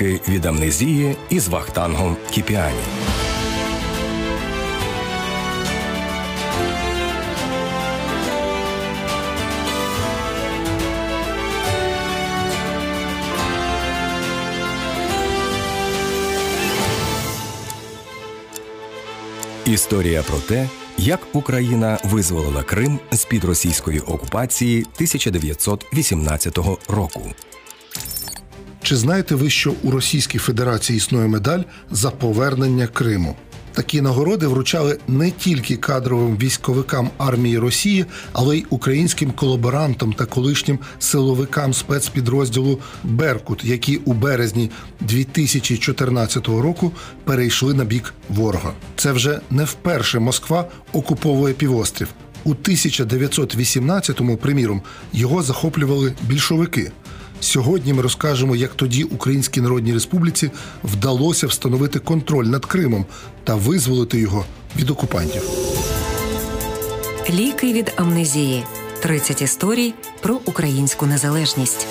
Ліки від амнезії із Вахтангом Кіпіані. Історія про те, як Україна визволила Крим з під російської окупації 1918 року. Чи знаєте ви, що у Російській Федерації існує медаль за повернення Криму? Такі нагороди вручали не тільки кадровим військовикам армії Росії, але й українським колаборантам та колишнім силовикам спецпідрозділу Беркут, які у березні 2014 року перейшли на бік ворога. Це вже не вперше Москва окуповує півострів. У 1918-му, приміром, його захоплювали більшовики. Сьогодні ми розкажемо, як тоді Українській Народній Республіці вдалося встановити контроль над Кримом та визволити його від окупантів. Ліки від амнезії. 30 історій про українську незалежність.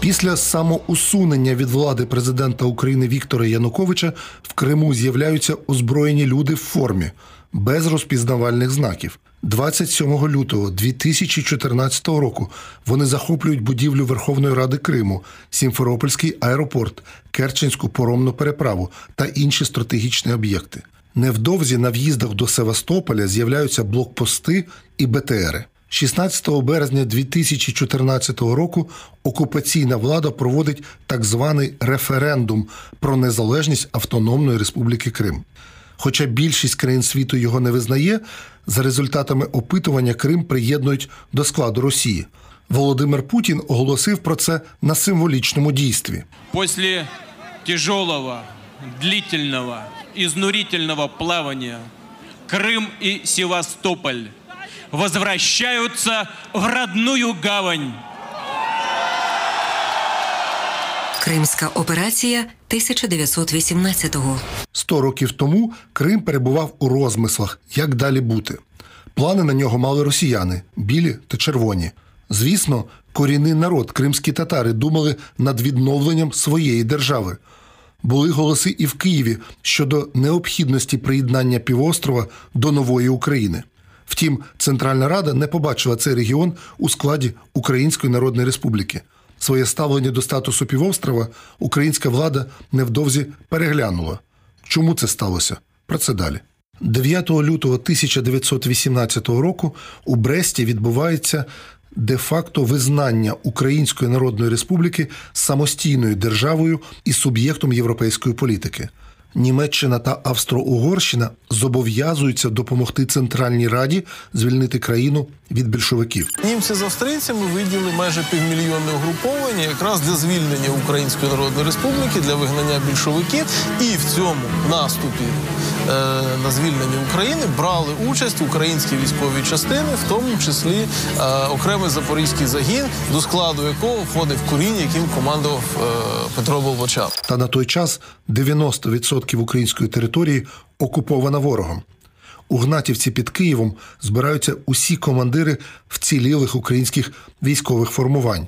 Після самоусунення від влади президента України Віктора Януковича в Криму з'являються озброєні люди в формі без розпізнавальних знаків. 27 лютого 2014 року вони захоплюють будівлю Верховної Ради Криму, Сімферопольський аеропорт, Керченську поромну переправу та інші стратегічні об'єкти. Невдовзі на в'їздах до Севастополя з'являються блокпости і БТРи. 16 березня 2014 року окупаційна влада проводить так званий референдум про незалежність Автономної Республіки Крим. Хоча більшість країн світу його не визнає, за результатами опитування Крим приєднують до складу Росії. Володимир Путін оголосив про це на символічному дійстві. Після тяжелого, длительного, изнурительного плавания Крым и Севастополь возвращаются в родную гавань. Кримська операція 1918-го. Сто років тому Крим перебував у розмислах, як далі бути. Плани на нього мали росіяни білі та червоні. Звісно, корінний народ, кримські татари, думали над відновленням своєї держави. Були голоси і в Києві щодо необхідності приєднання півострова до нової України. Втім, Центральна Рада не побачила цей регіон у складі Української Народної Республіки. Своє ставлення до статусу півострова українська влада невдовзі переглянула. Чому це сталося? Про це далі. 9 лютого 1918 року у Бресті відбувається де-факто визнання Української Народної Республіки самостійною державою і суб'єктом європейської політики. Німеччина та Австро-Угорщина зобов'язуються допомогти Центральній Раді звільнити країну від більшовиків. Німці з австрійцями виділи майже півмільйонне угруповання якраз для звільнення Української Народної Республіки для вигнання більшовиків, і в цьому наступі е, на звільнення України брали участь українські військові частини, в тому числі е, окремий запорізький загін, до складу якого входив Курінь, яким командував е, Петро Болбочан. Та на той час 90% української території окупована ворогом. У Гнатівці під Києвом збираються усі командири вцілілих українських військових формувань.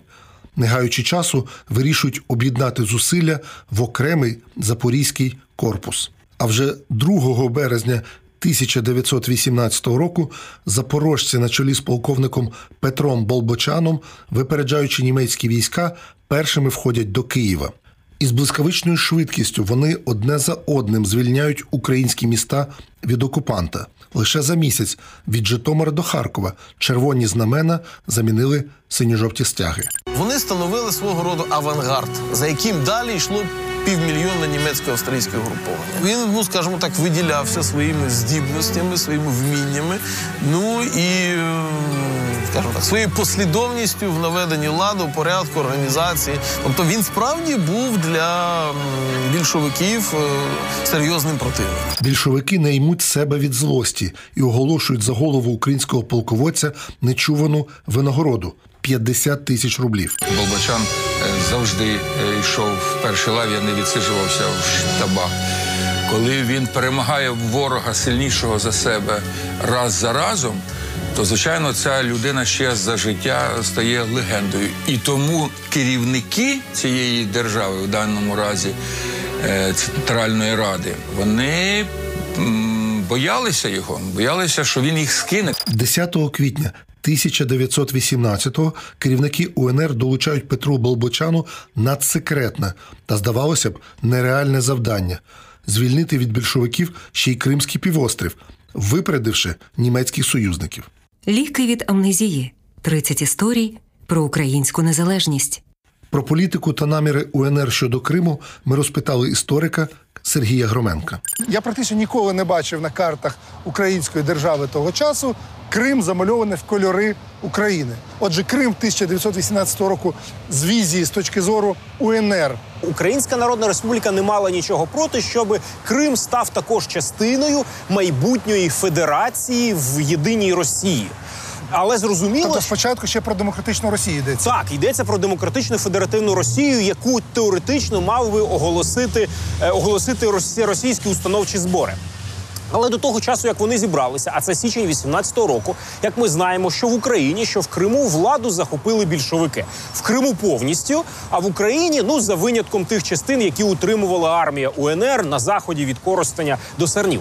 Не гаючи часу, вирішують об'єднати зусилля в окремий запорізький корпус. А вже 2 березня 1918 року запорожці на чолі з полковником Петром Болбочаном, випереджаючи німецькі війська, першими входять до Києва. Із блискавичною швидкістю вони одне за одним звільняють українські міста від окупанта. Лише за місяць від Житомира до Харкова червоні знамена замінили синьо-жовті стяги. Вони становили свого роду авангард, за яким далі йшло півмільйонне німецько-австрійське груповання. Він, ну скажімо так, виділявся своїми здібностями, своїми вміннями. Ну і скажімо так, своєю послідовністю в наведенні ладу, порядку, організації. Тобто він справді був для більшовиків е, серйозним противником. Більшовики не ймуть себе від злості і оголошують за голову українського полководця нечувану винагороду. 50 тисяч рублів. Болбачан е, завжди е, йшов в перший лав, я не відсиджувався в штабах. Коли він перемагає ворога сильнішого за себе раз за разом, то звичайно ця людина ще за життя стає легендою. І тому керівники цієї держави, в даному разі е, Центральної Ради, вони боялися його, боялися, що він їх скине. 10 квітня 1918-го керівники УНР долучають Петру Болбочану надсекретне та, здавалося б, нереальне завдання звільнити від більшовиків ще й Кримський півострів, випередивши німецьких союзників. Ліки від амнезії 30 історій про українську незалежність. Про політику та наміри УНР щодо Криму ми розпитали історика Сергія Громенка. Я практично ніколи не бачив на картах української держави того часу Крим замальований в кольори України. Отже, Крим 1918 року з візії з точки зору УНР. Українська Народна Республіка не мала нічого проти, щоб Крим став також частиною майбутньої федерації в єдиній Росії. Але зрозуміло, Тобто спочатку ще про демократичну Росію йдеться. так йдеться про демократичну федеративну Росію, яку теоретично мав би оголосити, е, оголосити росі- російські установчі збори. Але до того часу, як вони зібралися, а це січень 18-го року, як ми знаємо, що в Україні, що в Криму владу захопили більшовики в Криму повністю, а в Україні ну за винятком тих частин, які утримувала армія УНР на заході від Коростеня до Сарнів.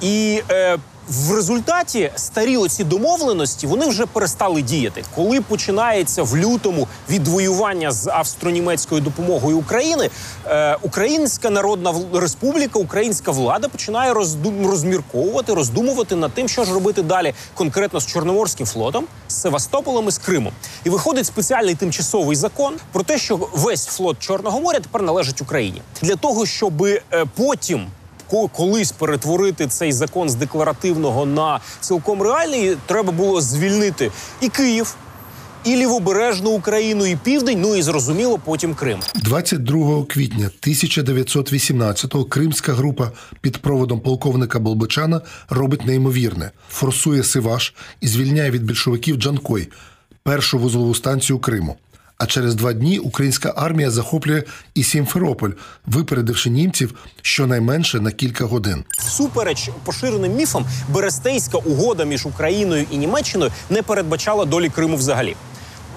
І е, в результаті старі оці домовленості вони вже перестали діяти. Коли починається в лютому відвоювання з австро-німецькою допомогою України, е, Українська Народна Республіка, українська влада починає роздум, розмірковувати, роздумувати над тим, що ж робити далі, конкретно з Чорноморським флотом, з Севастополем і з Кримом. І виходить спеціальний тимчасовий закон про те, що весь флот Чорного моря тепер належить Україні для того, щоб е, потім колись перетворити цей закон з декларативного на цілком реальний, треба було звільнити і Київ, і лівобережну Україну, і південь. Ну і зрозуміло, потім Крим. 22 квітня 1918-го кримська група під проводом полковника Болбочана робить неймовірне, форсує Сиваш і звільняє від більшовиків Джанкой, першу вузлову станцію Криму. А через два дні українська армія захоплює і Сімферополь, випередивши німців щонайменше на кілька годин. Всупереч поширеним міфам, Берестейська угода між Україною і Німеччиною не передбачала долі Криму взагалі.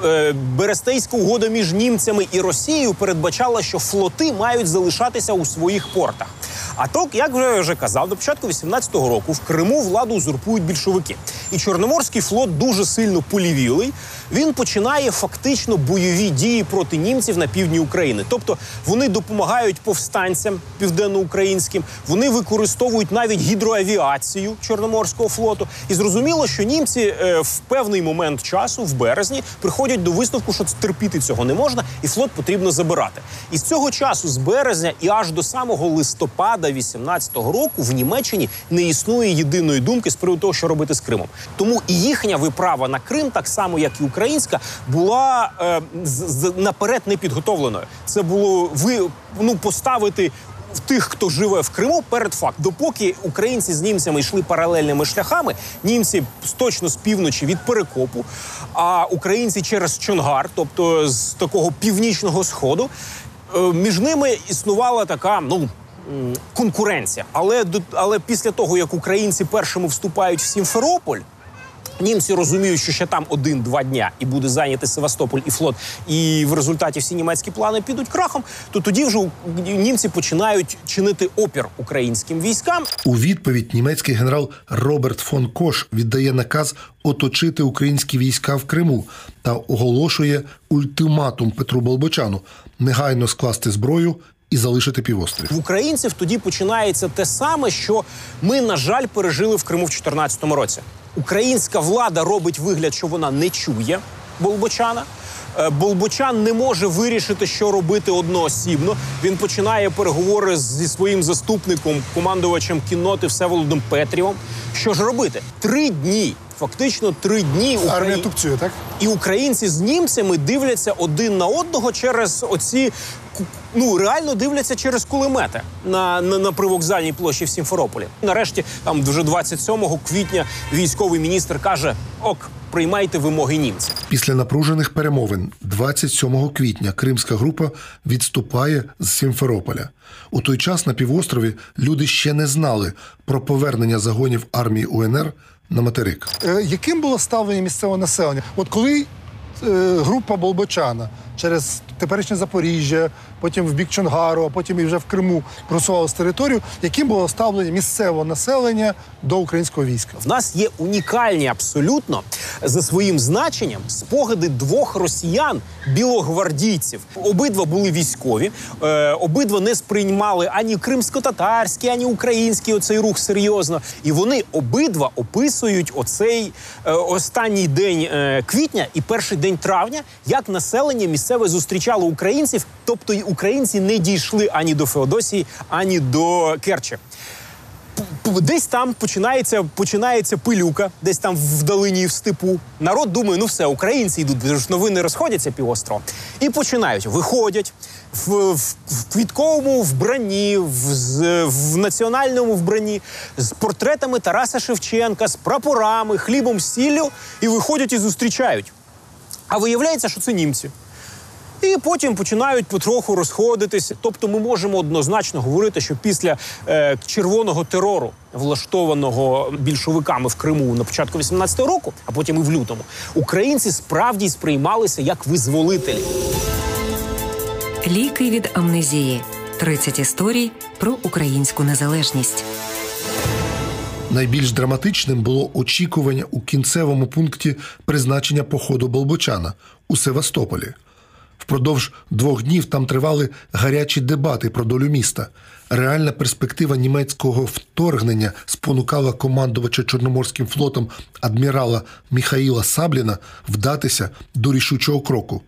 Е, Берестейська угода між німцями і Росією передбачала, що флоти мають залишатися у своїх портах. А то, як вже вже казав, до початку 18-го року в Криму владу узурпують більшовики. І Чорноморський флот дуже сильно полівілий. Він починає фактично бойові дії проти німців на півдні України. Тобто вони допомагають повстанцям південноукраїнським, вони використовують навіть гідроавіацію Чорноморського флоту. І зрозуміло, що німці е, в певний момент часу, в березні, приходять до висновку, що терпіти цього не можна, і флот потрібно забирати. І з цього часу, з березня і аж до самого листопада 18-го року, в Німеччині не існує єдиної думки з приводу того, що робити з Кримом. Тому і їхня виправа на Крим, так само як і українська, була е, з, з, наперед не підготовленою. Це було ви ну поставити. В тих, хто живе в Криму, перед факт, допоки українці з німцями йшли паралельними шляхами, німці точно з півночі від перекопу, а українці через Чонгар, тобто з такого північного сходу, е, між ними існувала така, ну. Конкуренція, але але після того як українці першими вступають в Сімферополь, Німці розуміють, що ще там один-два дня і буде зайнятий Севастополь і флот, і в результаті всі німецькі плани підуть крахом. То тоді вже німці починають чинити опір українським військам. У відповідь німецький генерал Роберт фон Кош віддає наказ оточити українські війська в Криму та оголошує ультиматум Петру Болбочану негайно скласти зброю і залишити півострів. В українців тоді починається те саме, що ми, на жаль, пережили в Криму в 2014 році. Українська влада робить вигляд, що вона не чує Болбочана. Е, Болбочан не може вирішити, що робити одноосібно. Він починає переговори зі своїм заступником, командувачем кінноти Всеволодом Петрівом. Що ж робити? Три дні. Фактично три дні Армія тупцює, так? І українці з німцями дивляться один на одного через оці ну реально дивляться через кулемети на, на, на привокзальній площі в Сімферополі. Нарешті, там вже 27 квітня, військовий міністр каже: ок, приймайте вимоги німців. Після напружених перемовин 27 квітня кримська група відступає з Сімферополя. У той час на півострові люди ще не знали про повернення загонів армії УНР на материк. Е, Яким було ставлення місцевого населення? От коли е, група Болбочана через теперішнє Запоріжжя, потім в бік Чонгару, а потім і вже в Криму просувалася територію, яким було ставлення місцевого населення до українського війська? В нас є унікальні абсолютно за своїм значенням спогади двох росіян білогвардійців. Обидва були військові, е, обидва не сприймали ані кримсько-татарський, ані український оцей рух серйозно. І вони обидва описують оцей е, останній день е, квітня і перший день травня, як населення місцеве зустрічало українців, тобто й українці не дійшли ані до Феодосії, ані до Керчі. Десь там починається, починається пилюка, десь там вдалині в степу. Народ думає, ну все, українці йдуть, новини розходяться півостро. І починають, виходять в, в, в квітковому вбранні, в, в національному вбранні, з портретами Тараса Шевченка, з прапорами, хлібом, сіллю, і виходять і зустрічають. А виявляється, що це німці. І потім починають потроху розходитися. Тобто, ми можемо однозначно говорити, що після е, червоного терору, влаштованого більшовиками в Криму на початку 18-го року, а потім і в лютому, українці справді сприймалися як визволителі. Ліки від амнезії. 30 історій про українську незалежність. Найбільш драматичним було очікування у кінцевому пункті призначення походу Болбочана у Севастополі. Впродовж двох днів там тривали гарячі дебати про долю міста. Реальна перспектива німецького вторгнення спонукала командувача Чорноморським флотом адмірала Міхаїла Сабліна вдатися до рішучого кроку.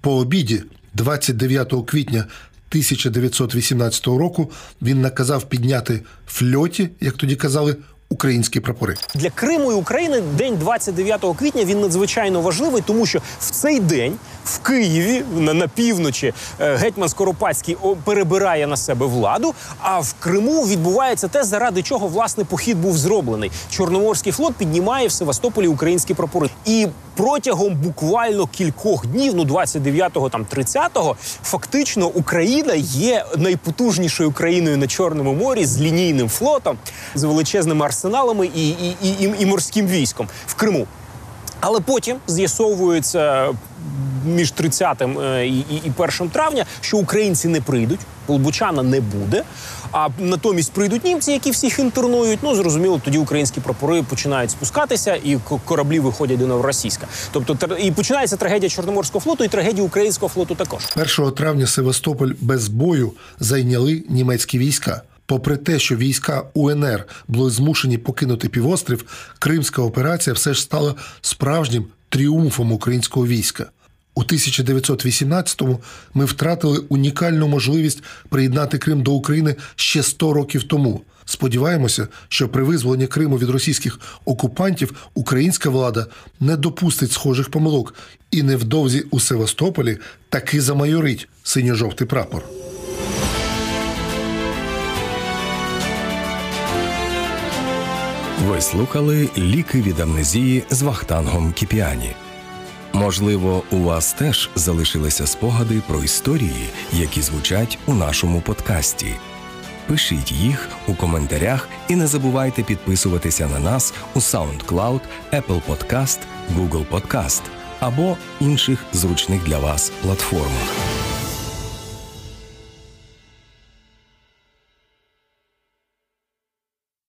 По обіді, 29 квітня 1918 року, він наказав підняти фльоті, як тоді казали, українські прапори. Для Криму і України день 29 квітня він надзвичайно важливий, тому що в цей день в Києві на, на півночі е, гетьман Скоропадський перебирає на себе владу. А в Криму відбувається те, заради чого власне похід був зроблений. Чорноморський флот піднімає в Севастополі українські прапори. І протягом буквально кількох днів, ну 29-го, там 30-го, фактично Україна є найпотужнішою країною на Чорному морі з лінійним флотом, з величезними арсеналами і, і, і, і, морським військом в Криму. Але потім з'ясовується між 30 е, і, і, і 1 травня, що українці не прийдуть, Болбочана не буде. А натомість прийдуть німці, які всіх інтернують. Ну зрозуміло, тоді українські прапори починають спускатися, і кораблі виходять до новоросійська. Тобто і починається трагедія Чорноморського флоту, і трагедія українського флоту також. 1 травня Севастополь без бою зайняли німецькі війська. Попри те, що війська УНР були змушені покинути півострів, Кримська операція все ж стала справжнім тріумфом українського війська. У 1918-му ми втратили унікальну можливість приєднати Крим до України ще 100 років тому. Сподіваємося, що при визволенні Криму від російських окупантів українська влада не допустить схожих помилок і невдовзі у Севастополі таки замайорить синьо-жовтий прапор. Ви слухали ліки від амнезії з Вахтангом Кіпіані. Можливо, у вас теж залишилися спогади про історії, які звучать у нашому подкасті. Пишіть їх у коментарях і не забувайте підписуватися на нас у SoundCloud, Apple Podcast, Google Podcast або інших зручних для вас платформах.